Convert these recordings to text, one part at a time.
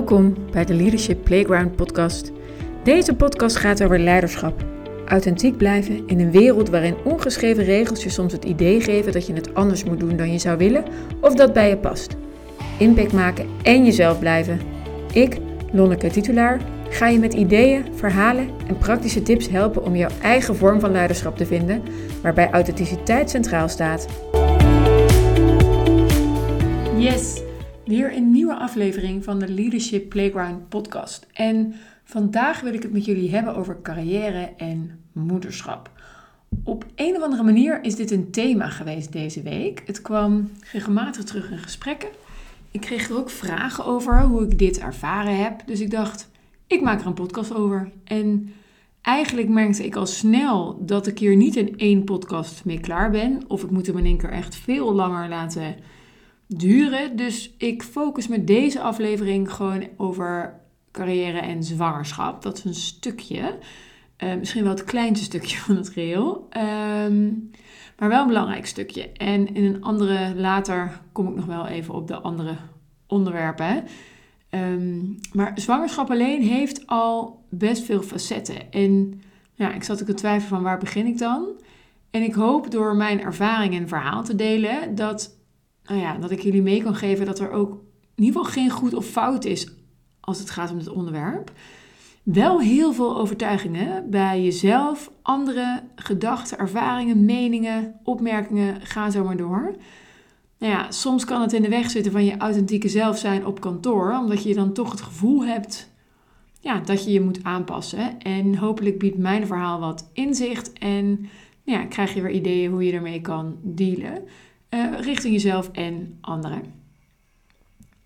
Welkom bij de Leadership Playground podcast. Deze podcast gaat over leiderschap. Authentiek blijven in een wereld waarin ongeschreven regels je soms het idee geven dat je het anders moet doen dan je zou willen of dat bij je past. Impact maken en jezelf blijven. Ik, Lonneke Titulaar, ga je met ideeën, verhalen en praktische tips helpen om jouw eigen vorm van leiderschap te vinden, waarbij authenticiteit centraal staat. Yes, weer een nieuwe aflevering van de Leadership Playground podcast. En vandaag wil ik het met jullie hebben over carrière en moederschap. Op een of andere manier is dit een thema geweest deze week. Het kwam regelmatig terug in gesprekken. Ik kreeg er ook vragen over hoe ik dit ervaren heb. Dus ik dacht, ik maak er een podcast over. En eigenlijk merkte ik al snel dat ik hier niet in één podcast mee klaar ben. Of ik moet hem in één keer echt veel langer laten duren. Dus ik focus met deze aflevering gewoon over carrière en zwangerschap. Dat is een stukje. Uh, misschien wel het kleinste stukje van het geheel. Ehm, maar wel een belangrijk stukje. En in een andere, later kom ik nog wel even op de andere onderwerpen. Um, maar zwangerschap alleen heeft al best veel facetten. En ja, ik zat ook te twijfelen van waar begin ik dan? En ik hoop door mijn ervaring en verhaal te delen dat nou ja, dat ik jullie mee kan geven dat er ook in ieder geval geen goed of fout is als het gaat om het onderwerp. Wel heel veel overtuigingen bij jezelf, andere gedachten, ervaringen, meningen, opmerkingen, ga zo maar door. Nou ja, soms kan het in de weg zitten van je authentieke zelf zijn op kantoor, omdat je dan toch het gevoel hebt ja, dat je je moet aanpassen. En hopelijk biedt mijn verhaal wat inzicht en nou ja, krijg je weer ideeën hoe je ermee kan dealen uh, richting jezelf en anderen.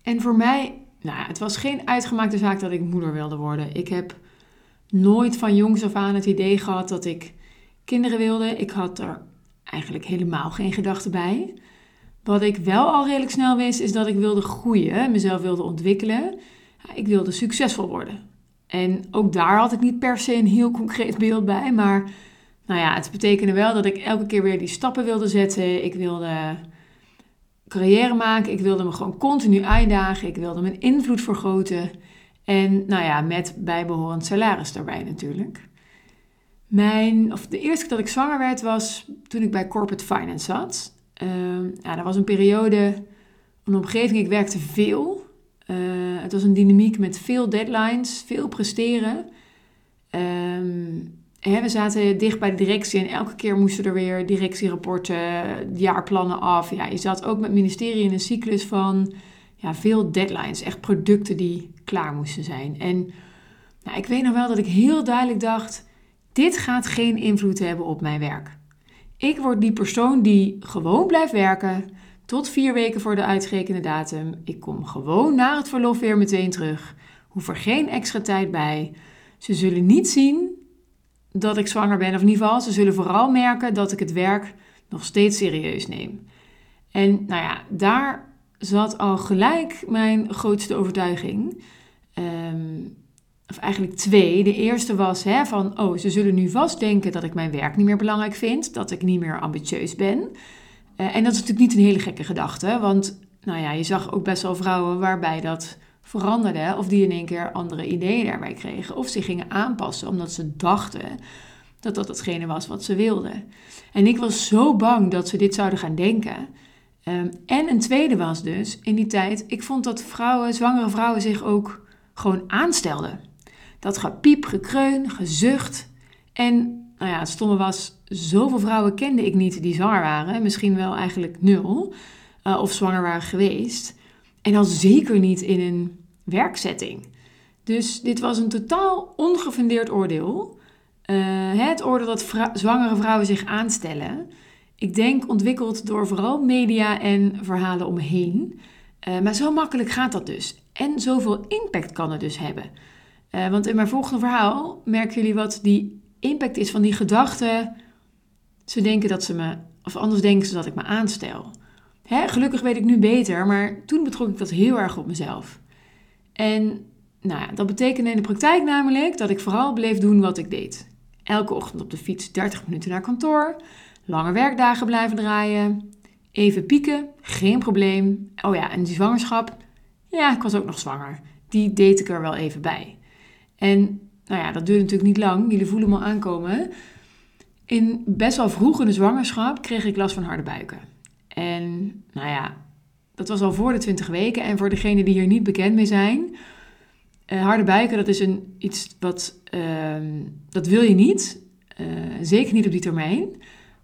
En voor mij, nou, het was geen uitgemaakte zaak dat ik moeder wilde worden. Ik heb nooit van jongs af aan het idee gehad dat ik kinderen wilde. Ik had er eigenlijk helemaal geen gedachten bij. Wat ik wel al redelijk snel wist, is dat ik wilde groeien, mezelf wilde ontwikkelen. Ik wilde succesvol worden. En ook daar had ik niet per se een heel concreet beeld bij, maar nou ja, het betekende wel dat ik elke keer weer die stappen wilde zetten. Ik wilde carrière maken. Ik wilde me gewoon continu uitdagen. Ik wilde mijn invloed vergroten. En nou ja, met bijbehorend salaris daarbij natuurlijk. Mijn, of de eerste keer dat ik zwanger werd was toen ik bij Corporate Finance zat. Uh, ja, dat was een periode, een omgeving, ik werkte veel. Uh, het was een dynamiek met veel deadlines, veel presteren. Um, we zaten dicht bij de directie en elke keer moesten er weer directierapporten, jaarplannen af. Ja, je zat ook met het ministerie in een cyclus van ja, veel deadlines, echt producten die klaar moesten zijn. En nou, ik weet nog wel dat ik heel duidelijk dacht, dit gaat geen invloed hebben op mijn werk. Ik word die persoon die gewoon blijft werken tot vier weken voor de uitgerekende datum. Ik kom gewoon na het verlof weer meteen terug. Hoef er geen extra tijd bij. Ze zullen niet zien dat ik zwanger ben. Of in ieder geval, ze zullen vooral merken dat ik het werk nog steeds serieus neem. En nou ja, daar zat al gelijk mijn grootste overtuiging. Ehm, of eigenlijk twee. De eerste was hè, van, oh, ze zullen nu vast denken dat ik mijn werk niet meer belangrijk vind. Dat ik niet meer ambitieus ben. Uh, en dat is natuurlijk niet een hele gekke gedachte. Want nou ja, je zag ook best wel vrouwen waarbij dat veranderden of die in één keer andere ideeën daarbij kregen of zich gingen aanpassen omdat ze dachten dat dat hetgene was wat ze wilden. En ik was zo bang dat ze dit zouden gaan denken. Ehm, en een tweede was dus in die tijd, ik vond dat vrouwen, zwangere vrouwen zich ook gewoon aanstelden. Dat gepiep, gekreun, gezucht. En nou ja, het stomme was, zoveel vrouwen kende ik niet die zwanger waren. Misschien wel eigenlijk nul. Uh, of zwanger waren geweest. En dan zeker niet in een werkzetting. Dus dit was een totaal ongefundeerd oordeel. Uh, het oordeel dat zwangere vrouwen zich aanstellen. Ik denk ontwikkeld door vooral media en verhalen omheen. Uh, maar zo makkelijk gaat dat dus. En zoveel impact kan het dus hebben. Uh, want in mijn volgende verhaal merken jullie wat die impact is van die gedachte. Ze denken dat ze me, of anders denken ze dat ik me aanstel. Hè, gelukkig weet ik nu beter, maar toen betrok ik dat heel erg op mezelf. En nou ja, dat betekende in de praktijk namelijk dat ik vooral bleef doen wat ik deed. Elke ochtend op de fiets 30 minuten naar kantoor, lange werkdagen blijven draaien, even pieken, geen probleem. Oh ja, en die zwangerschap, ja, ik was ook nog zwanger. die deed ik er wel even bij. En nou ja, dat duurde natuurlijk niet lang. Jullie voelen me al aankomen. In best wel vroeg in de zwangerschap kreeg ik last van harde buiken. En nou ja, dat was al voor de 20 weken. En voor degenen die hier niet bekend mee zijn, uh, harde buiken, dat is een, iets wat, uh, dat wil je niet. Uh, zeker niet op die termijn.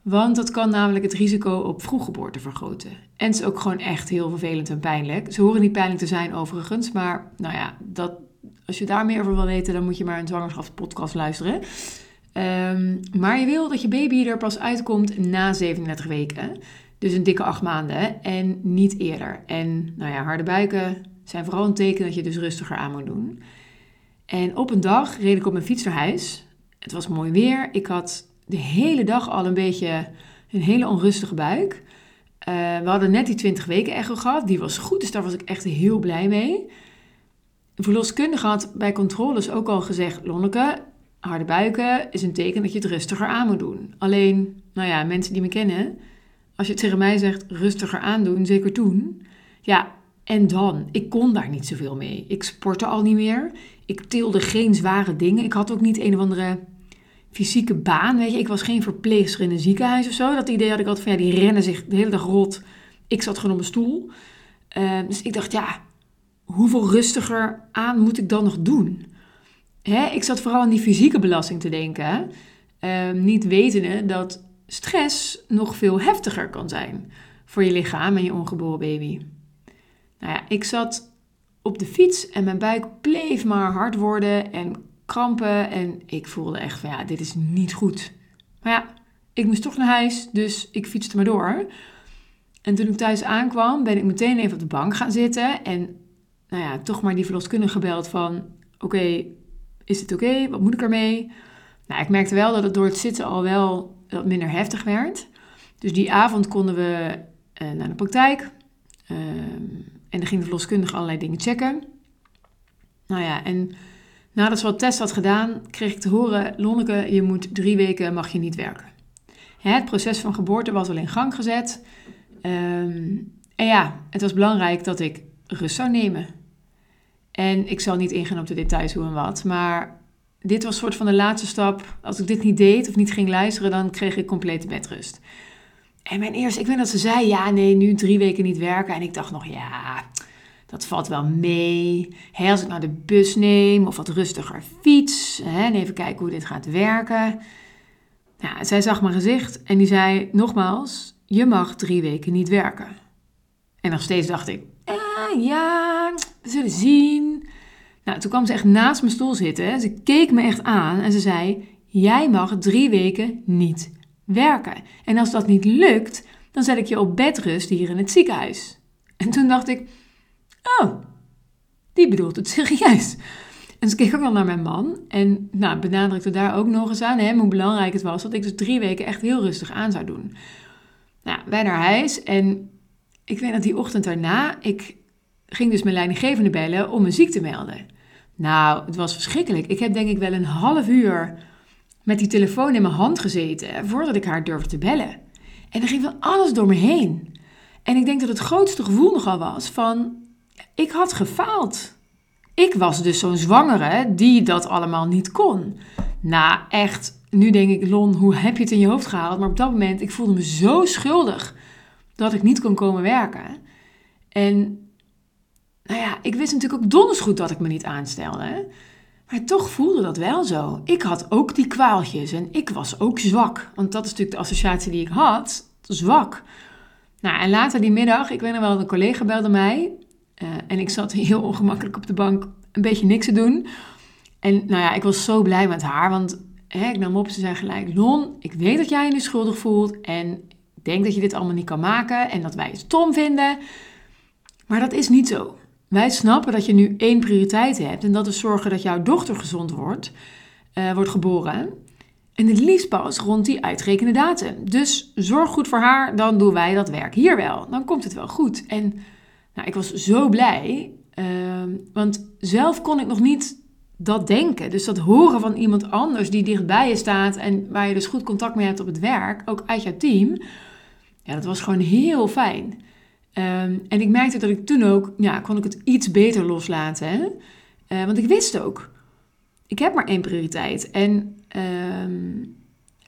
Want dat kan namelijk het risico op vroeggeboorte vergroten. En het is ook gewoon echt heel vervelend en pijnlijk. Ze horen niet pijnlijk te zijn overigens, maar nou ja, dat, als je daar meer over wil weten, dan moet je maar een zwangerschapspodcast luisteren. Um, maar je wil dat je baby er pas uitkomt na 37 weken. Dus een dikke acht maanden en niet eerder. En nou ja, harde buiken zijn vooral een teken dat je dus rustiger aan moet doen. En op een dag reed ik op mijn fiets naar huis. Het was mooi weer. Ik had de hele dag al een beetje een hele onrustige buik. Uh, we hadden net die 20 weken echo gehad. Die was goed, dus daar was ik echt heel blij mee. De verloskundige had bij controles ook al gezegd... Lonneke, harde buiken is een teken dat je het rustiger aan moet doen. Alleen, nou ja, mensen die me kennen... als je tegen mij zegt rustiger aandoen, zeker toen... ja, en dan? Ik kon daar niet zoveel mee. Ik sportte al niet meer. Ik tilde geen zware dingen. Ik had ook niet een of andere fysieke baan. Weet je, ik was geen verpleegster in een ziekenhuis of zo. Dat idee had ik altijd van ja, die rennen zich de hele dag rot. Ik zat gewoon op mijn stoel. Uh, dus ik dacht, ja, hoeveel rustiger aan moet ik dan nog doen? Hè? Ik zat vooral aan die fysieke belasting te denken. Uh, niet wetende dat stress nog veel heftiger kan zijn voor je lichaam en je ongeboren baby. Nou ja, ik zat op de fiets en mijn buik bleef maar hard worden en krampen. En ik voelde echt van ja, dit is niet goed. Maar ja, ik moest toch naar huis, dus ik fietste maar door. En toen ik thuis aankwam, ben ik meteen even op de bank gaan zitten. En nou ja, toch maar die verloskundige gebeld van... Oké, is het oké? Wat moet ik ermee? Nou, ik merkte wel dat het door het zitten al wel wat minder heftig werd. Dus die avond konden we uh, naar de praktijk. Uh, en dan ging de verloskundige allerlei dingen checken. Nou ja, en nadat ze wat test had gedaan, kreeg ik te horen... Lonneke, je moet drie weken mag je niet werken. Het proces van geboorte was al in gang gezet. Um, en ja, het was belangrijk dat ik rust zou nemen. En ik zal niet ingaan op de details hoe en wat, maar dit was soort van de laatste stap. Als ik dit niet deed of niet ging luisteren, dan kreeg ik complete bedrust. En mijn eerste, ik weet dat ze zei, ja, nee, nu drie weken niet werken. En ik dacht nog, ja, dat valt wel mee. als ik nou de bus neem of wat rustiger fiets. en even kijken hoe dit gaat werken. Ja, zij zag mijn gezicht en die zei nogmaals, je mag drie weken niet werken. En nog steeds dacht ik, ah, ja, we zullen zien. Nou, toen kwam ze echt naast mijn stoel zitten. Ze keek me echt aan en ze zei, jij mag drie weken niet werken. En als dat niet lukt, dan zet ik je op bedrust hier in het ziekenhuis. En toen dacht ik, oh, die bedoelt het serieus. En ze keek ook wel naar mijn man en nou, benadrukte daar ook nog eens aan hè, hoe belangrijk het was dat ik dus drie weken echt heel rustig aan zou doen. Nou, wij naar huis en ik weet dat die ochtend daarna, ik ging dus mijn leidinggevende bellen om me ziek te melden. Nou, het was verschrikkelijk. Ik heb denk ik wel een half uur met die telefoon in mijn hand gezeten voordat ik haar durfde te bellen. En er ging van alles door me heen. En ik denk dat het grootste gevoel nogal was van, ik had gefaald. Ik was dus zo'n zwangere die dat allemaal niet kon. Nou, echt, nu denk ik, Lon, hoe heb je het in je hoofd gehaald? Maar op dat moment, ik voelde me zo schuldig dat ik niet kon komen werken. En nou ja, ik wist natuurlijk ook donders goed dat ik me niet aanstelde. Maar toch voelde dat wel zo. Ik had ook die kwaaltjes en ik was ook zwak. Want dat is natuurlijk de associatie die ik had. Zwak. Nou, en later die middag, ik weet nog wel, een collega belde mij. Uh, en ik zat heel ongemakkelijk op de bank een beetje niks te doen. En nou ja, ik was zo blij met haar. Want hè, ik nam op, ze zei gelijk... Lon, ik weet dat jij je nu schuldig voelt. En ik denk dat je dit allemaal niet kan maken. En dat wij het stom vinden. Maar dat is niet zo. Wij snappen dat je nu één prioriteit hebt en dat is zorgen dat jouw dochter gezond wordt, uh, wordt geboren. En het liefst pas rond die uitrekende datum. Dus zorg goed voor haar, dan doen wij dat werk hier wel. Dan komt het wel goed. En nou, ik was zo blij, uh, want zelf kon ik nog niet dat denken. Dus dat horen van iemand anders die dichtbij je staat en waar je dus goed contact mee hebt op het werk, ook uit jouw team. Ja, dat was gewoon heel fijn. Um, en ik merkte dat ik toen ook, ja, kon ik het iets beter loslaten. Hè? Uh, want ik wist ook, ik heb maar één prioriteit. En ehm,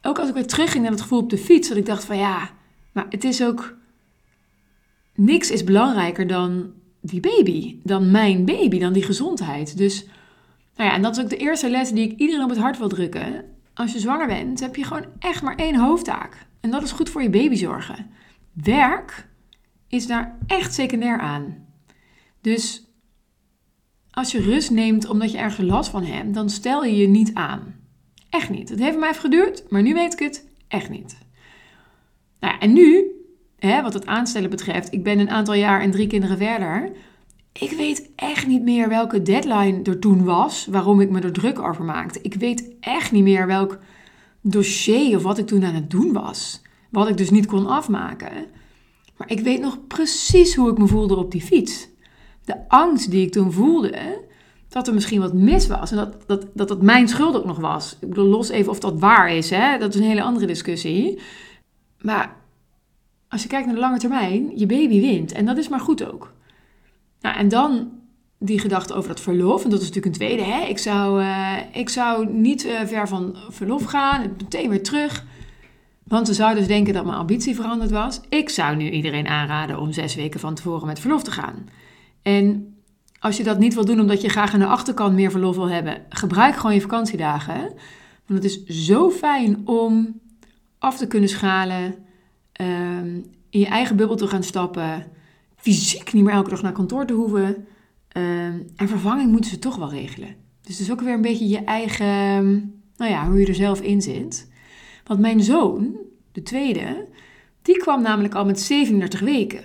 ook als ik weer terugging naar het gevoel op de fiets, dat ik dacht van ja, maar het is ook, niks is belangrijker dan die baby, dan mijn baby, dan die gezondheid. Dus, nou ja, en dat is ook de eerste les die ik iedereen op het hart wil drukken. Als je zwanger bent, heb je gewoon echt maar één hoofdtaak. En dat is goed voor je baby zorgen. Werk is daar echt secundair aan. Dus als je rust neemt omdat je ergens last van hebt, dan stel je je niet aan. Echt niet. Het heeft mij even geduurd, maar nu weet ik het echt niet. Nou en nu, hè, wat het aanstellen betreft, ik ben een aantal jaar en drie kinderen verder. Ik weet echt niet meer welke deadline er toen was, waarom ik me er druk over maakte. Ik weet echt niet meer welk dossier of wat ik toen aan het doen was. Wat ik dus niet kon afmaken. Ik weet nog precies hoe ik me voelde op die fiets. De angst die ik toen voelde, dat er misschien wat mis was. En dat dat, dat, dat mijn schuld ook nog was. Ik bedoel, los even of dat waar is. Hè? Dat is een hele andere discussie. Maar als je kijkt naar de lange termijn, je baby wint. En dat is maar goed ook. Nou, en dan die gedachte over dat verlof. En dat is natuurlijk een tweede. Hè? Ik, zou, uh, ik zou niet uh, ver van verlof gaan. Meteen weer terug. Want ze zouden dus denken dat mijn ambitie veranderd was. Ik zou nu iedereen aanraden om zes weken van tevoren met verlof te gaan. En als je dat niet wil doen omdat je graag aan de achterkant meer verlof wil hebben, gebruik gewoon je vakantiedagen. Want het is zo fijn om af te kunnen schalen, um, in je eigen bubbel te gaan stappen, fysiek niet meer elke dag naar kantoor te hoeven. Um, en vervanging moeten ze toch wel regelen. Dus het is ook weer een beetje je eigen, nou ja, hoe je er zelf in zit. Want mijn zoon, de tweede, die kwam namelijk al met 37 weken.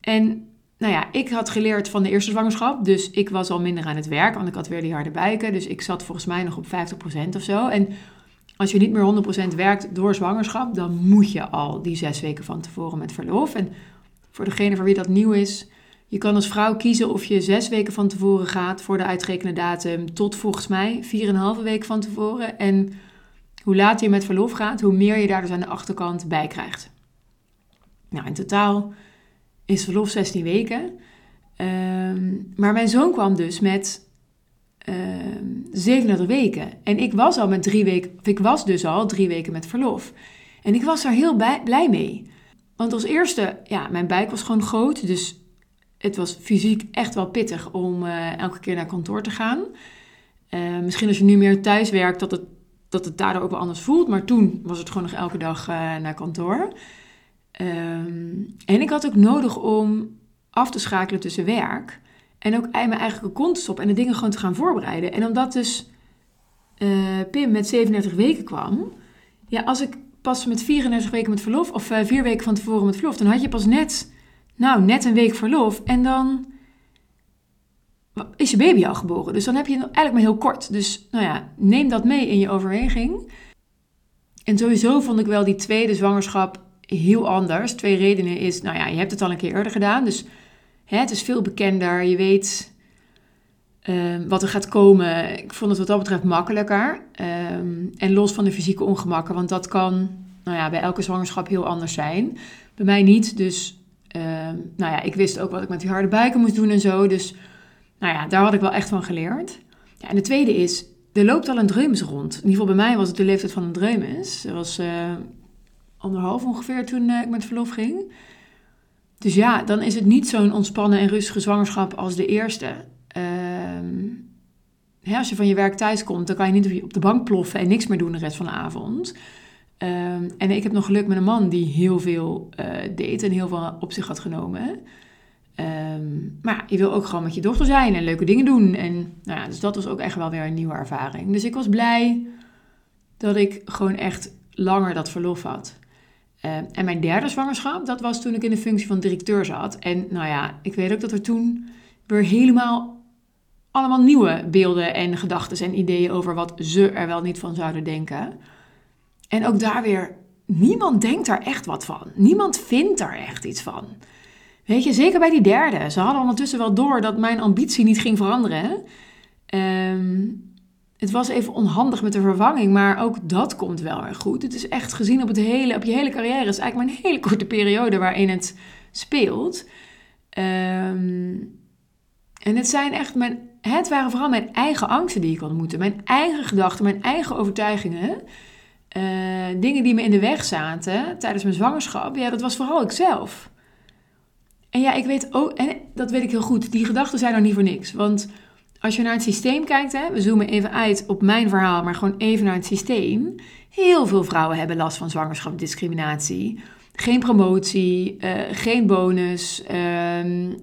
En nou ja, ik had geleerd van de eerste zwangerschap, dus ik was al minder aan het werk, want ik had weer die harde buiken. Dus ik zat volgens mij nog op 50% of zo. En als je niet meer 100% werkt door zwangerschap, dan moet je al die zes weken van tevoren met verlof. En voor degene voor wie dat nieuw is, je kan als vrouw kiezen of je zes weken van tevoren gaat voor de uitgerekende datum tot volgens mij 4,5 weken van tevoren. En hoe later je met verlof gaat, hoe meer je daar dus aan de achterkant bij krijgt. Nou, in totaal is verlof 16 weken. Ehm, maar mijn zoon kwam dus met uh, ehm, 37 weken. En ik was al met drie weken, of ik was dus al drie weken met verlof. En ik was daar heel blij mee. Want als eerste, ja, mijn buik was gewoon groot. Dus het was fysiek echt wel pittig om uh, elke keer naar kantoor te gaan. Uh, misschien als je nu meer thuis werkt, dat het, dat het daardoor ook wel anders voelt. Maar toen was het gewoon nog elke dag uh, naar kantoor. Um, en ik had ook nodig om af te schakelen tussen werk en ook mijn eigen kont te stoppen en de dingen gewoon te gaan voorbereiden. En omdat dus uh, Pim met 37 weken kwam, ja, als ik pas met 34 weken met verlof, of uh, vier weken van tevoren met verlof, dan had je pas net, nou, net een week verlof. En dan is je baby al geboren. Dus dan heb je eigenlijk maar heel kort. Dus nou ja, neem dat mee in je overweging. En sowieso vond ik wel die tweede zwangerschap heel anders. Twee redenen is, nou ja, je hebt het al een keer eerder gedaan, dus hè, het is veel bekender. Je weet ehm, wat er gaat komen. Ik vond het wat dat betreft makkelijker. Um, en los van de fysieke ongemakken, want dat kan nou ja, bij elke zwangerschap heel anders zijn. Bij mij niet, dus um, nou ja, ik wist ook wat ik met die harde buiken moest doen en zo. Dus nou ja, daar had ik wel echt van geleerd. Ja, en de tweede is, er loopt al een dreumes rond. In ieder geval bij mij was het de leeftijd van een dreumes. Er was... Uh, anderhalf ongeveer toen uh, ik met verlof ging. Dus ja, dan is het niet zo'n ontspannen en rustige zwangerschap als de eerste. Um, hè, als je van je werk thuis komt, dan kan je niet op de bank ploffen en niks meer doen de rest van de avond. Um, en ik heb nog geluk met een man die heel veel uh, deed en heel veel op zich had genomen. Um, maar je wil ook gewoon met je dochter zijn en leuke dingen doen. En nou ja, dus dat was ook echt wel weer een nieuwe ervaring. Dus ik was blij dat ik gewoon echt langer dat verlof had. Uh, en mijn derde zwangerschap, dat was toen ik in de functie van directeur zat. En nou ja, ik weet ook dat er toen weer helemaal allemaal nieuwe beelden en gedachten en ideeën over wat ze er wel niet van zouden denken. En ook daar weer, niemand denkt daar echt wat van. Niemand vindt daar echt iets van. Weet je, zeker bij die derde. Ze hadden ondertussen wel door dat mijn ambitie niet ging veranderen. Um, het was even onhandig met de vervanging, maar ook dat komt wel erg goed. Het is echt gezien op, het hele, op je hele carrière. Het is eigenlijk maar een hele korte periode waarin het speelt. Um, En het zijn echt mijn, het waren vooral mijn eigen angsten die ik ontmoette. Mijn eigen gedachten, mijn eigen overtuigingen. Uh, dingen die me in de weg zaten tijdens mijn zwangerschap. Ja, dat was vooral ikzelf. En ja, ik weet ook, en dat weet ik heel goed, die gedachten zijn er niet voor niks. Want als je naar het systeem kijkt, hè, we zoomen even uit op mijn verhaal, maar gewoon even naar het systeem. Heel veel vrouwen hebben last van zwangerschapsdiscriminatie. Geen promotie, uh, geen bonus, uh,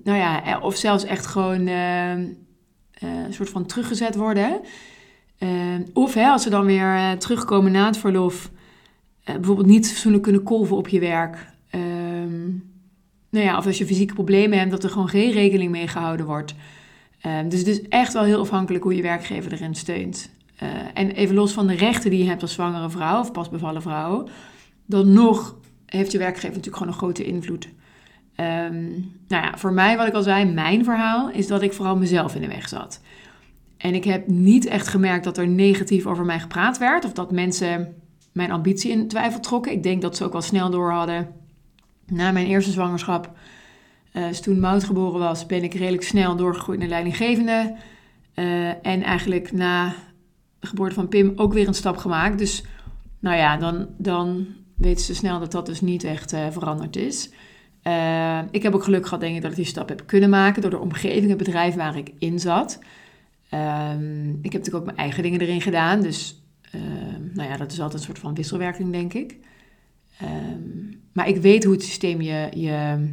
nou ja, eh, of zelfs echt gewoon uh, een soort van teruggezet worden. Ehm, of hè, als ze dan weer terugkomen na het verlof, bijvoorbeeld niet fatsoenlijk kunnen kolven op je werk. Ehm, nou ja, of als je fysieke problemen hebt, dat er gewoon geen rekening mee gehouden wordt. dus het is echt wel heel afhankelijk hoe je werkgever erin steunt. en even los van de rechten die je hebt als zwangere vrouw of pas bevallen vrouw, dan nog heeft je werkgever natuurlijk gewoon een grote invloed. Um, nou ja, voor mij, wat ik al zei, mijn verhaal is dat ik vooral mezelf in de weg zat. En ik heb niet echt gemerkt dat er negatief over mij gepraat werd of dat mensen mijn ambitie in twijfel trokken. Ik denk dat ze ook wel snel door hadden. Na mijn eerste zwangerschap, dus toen Mout geboren was, ben ik redelijk snel doorgegroeid naar leidinggevende. Uh, en eigenlijk na de geboorte van Pim ook weer een stap gemaakt. Dus nou ja, dan, dan weten ze snel dat dat dus niet echt uh, veranderd is. Ik heb ook geluk gehad, denk ik, dat ik die stap heb kunnen maken door de omgeving, het bedrijf waar ik in zat. Um, ik heb natuurlijk ook mijn eigen dingen erin gedaan, dus uh, nou ja, dat is altijd een soort van wisselwerking, denk ik. Um, maar ik weet hoe het systeem je, je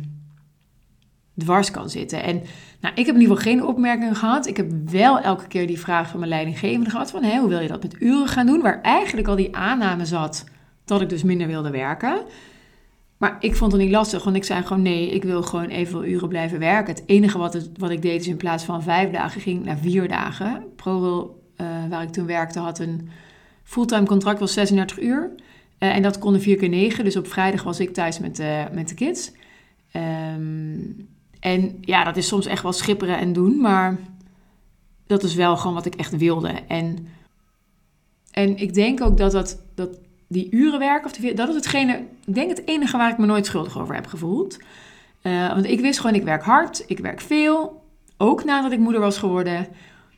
dwars kan zitten. En nou, ik heb in ieder geval geen opmerkingen gehad. Ik heb wel elke keer die vraag van mijn leidinggevende gehad van... Hé, hoe wil je dat met uren gaan doen? Waar eigenlijk al die aanname zat dat ik dus minder wilde werken. Maar ik vond het niet lastig, want ik zei gewoon nee, ik wil gewoon evenveel uren blijven werken. Het enige wat, het, wat ik deed is in plaats van vijf dagen ging naar vier dagen. ProRail, uh, waar ik toen werkte, had een fulltime contract, was 36 uur. Uh, en dat kon de vier keer negen, dus op vrijdag was ik thuis met, uh, met de kids. Um, en ja, dat is soms echt wel schipperen en doen, maar dat is wel gewoon wat ik echt wilde. En, en ik denk ook dat, dat, dat die uren werken, of dat is hetgene, ik denk het enige waar ik me nooit schuldig over heb gevoeld. Uh, want ik wist gewoon, ik werk hard, ik werk veel. Ook nadat ik moeder was geworden.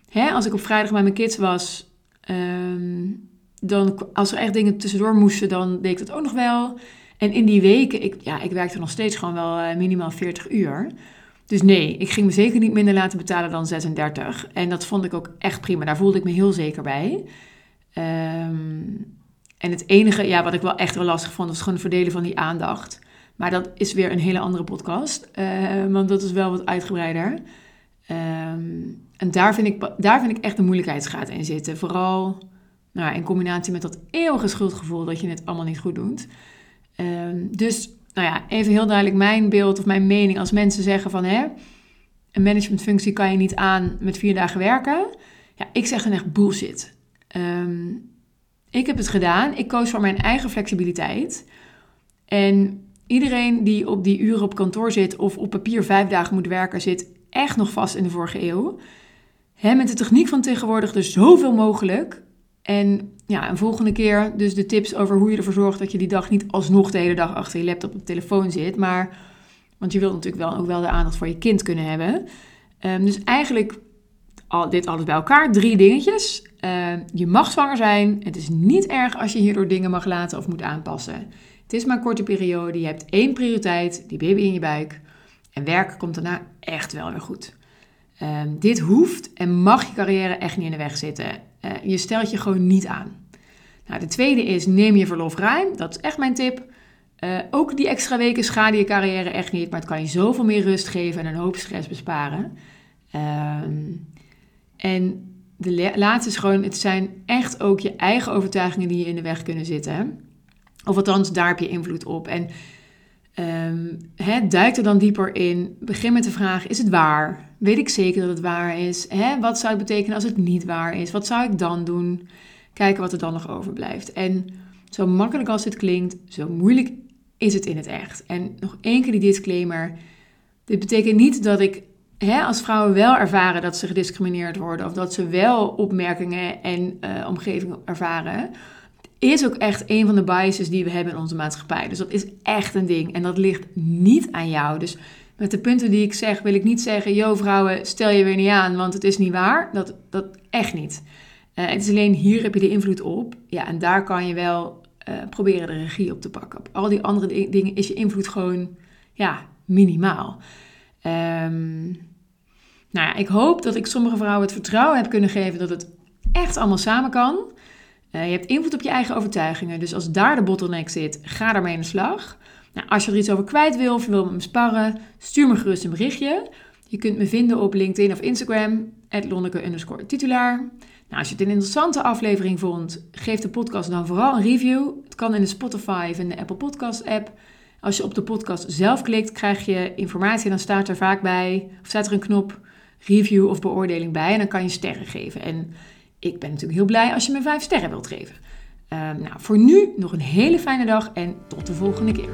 Hè, als ik op vrijdag bij mijn kids was, um, dan, als er echt dingen tussendoor moesten, dan deed ik dat ook nog wel. En in die weken, ik, ja, ik werkte nog steeds gewoon wel uh, minimaal 40 uur. Dus nee, ik ging me zeker niet minder laten betalen dan 36. En dat vond ik ook echt prima. Daar voelde ik me heel zeker bij. Um, en het enige ja, wat ik wel echt wel lastig vond, was gewoon het verdelen van die aandacht. Maar dat is weer een hele andere podcast, uh, want dat is wel wat uitgebreider. Um, en daar vind, ik, daar vind ik echt de moeilijkheidsgraad in zitten. Vooral nou, in combinatie met dat eeuwige schuldgevoel dat je het allemaal niet goed doet. Um, dus nou ja, even heel duidelijk mijn beeld of mijn mening. Als mensen zeggen van hè, een managementfunctie kan je niet aan met vier dagen werken. Ja, ik zeg dan echt bullshit. Um, ik heb het gedaan. Ik koos voor mijn eigen flexibiliteit. En iedereen die op die uren op kantoor zit of op papier vijf dagen moet werken, zit echt nog vast in de vorige eeuw. He, met de techniek van tegenwoordig dus zoveel mogelijk. En ja, een volgende keer dus de tips over hoe je ervoor zorgt dat je die dag niet alsnog de hele dag achter je laptop op telefoon zit. Maar, want je wilt natuurlijk wel ook wel de aandacht voor je kind kunnen hebben. Um, dus eigenlijk al, dit alles bij elkaar, drie dingetjes. Uh, je mag zwanger zijn. Het is niet erg als je hierdoor dingen mag laten of moet aanpassen. Het is maar een korte periode. Je hebt één prioriteit, die baby in je buik. En werk komt daarna echt wel weer goed. Uh, dit hoeft en mag je carrière echt niet in de weg zitten. Uh, je stelt je gewoon niet aan. Nou, de tweede is neem je verlof ruim. Dat is echt mijn tip. Uh, ook die extra weken schaden je carrière echt niet, maar het kan je zoveel meer rust geven en een hoop stress besparen. Ehm, en de laatste is gewoon, het zijn echt ook je eigen overtuigingen die je in de weg kunnen zitten. Of althans, daar heb je invloed op. En hè, duik er dan dieper in. Begin met de vraag, is het waar? Weet ik zeker dat het waar is? Hè, wat zou het betekenen als het niet waar is? Wat zou ik dan doen? Kijken wat er dan nog overblijft. En zo makkelijk als het klinkt, zo moeilijk is het in het echt. En nog één keer die disclaimer. Dit betekent niet dat ik hè, als vrouwen wel ervaren dat ze gediscrimineerd worden of dat ze wel opmerkingen en uh, omgeving ervaren, is ook echt een van de biases die we hebben in onze maatschappij. Dus dat is echt een ding en dat ligt niet aan jou. Dus Met de punten die ik zeg, wil ik niet zeggen: Yo, vrouwen, stel je weer niet aan, want het is niet waar. Dat, dat echt niet. Uh, het is alleen hier heb je de invloed op. Ja, en daar kan je wel uh, proberen de regie op te pakken. Op al die andere dingen is je invloed gewoon ja, minimaal. Um, nou ja, ik hoop dat ik sommige vrouwen het vertrouwen heb kunnen geven dat het echt allemaal samen kan. Uh, je hebt invloed op je eigen overtuigingen. Dus als daar de bottleneck zit, ga daarmee aan de slag. Nou, als je er iets over kwijt wil of je wil met me sparren, stuur me gerust een berichtje. Je kunt me vinden op LinkedIn of Instagram, lonneke titulaar. Nou, als je het een interessante aflevering vond, geef de podcast dan vooral een review. Het kan in de Spotify of in de Apple Podcast app. Als je op de podcast zelf klikt, krijg je informatie en dan staat er vaak bij, of staat er een knop review of beoordeling bij en dan kan je sterren geven. En ik ben natuurlijk heel blij als je me vijf sterren wilt geven. Uh, nou, voor nu nog een hele fijne dag en tot de volgende keer.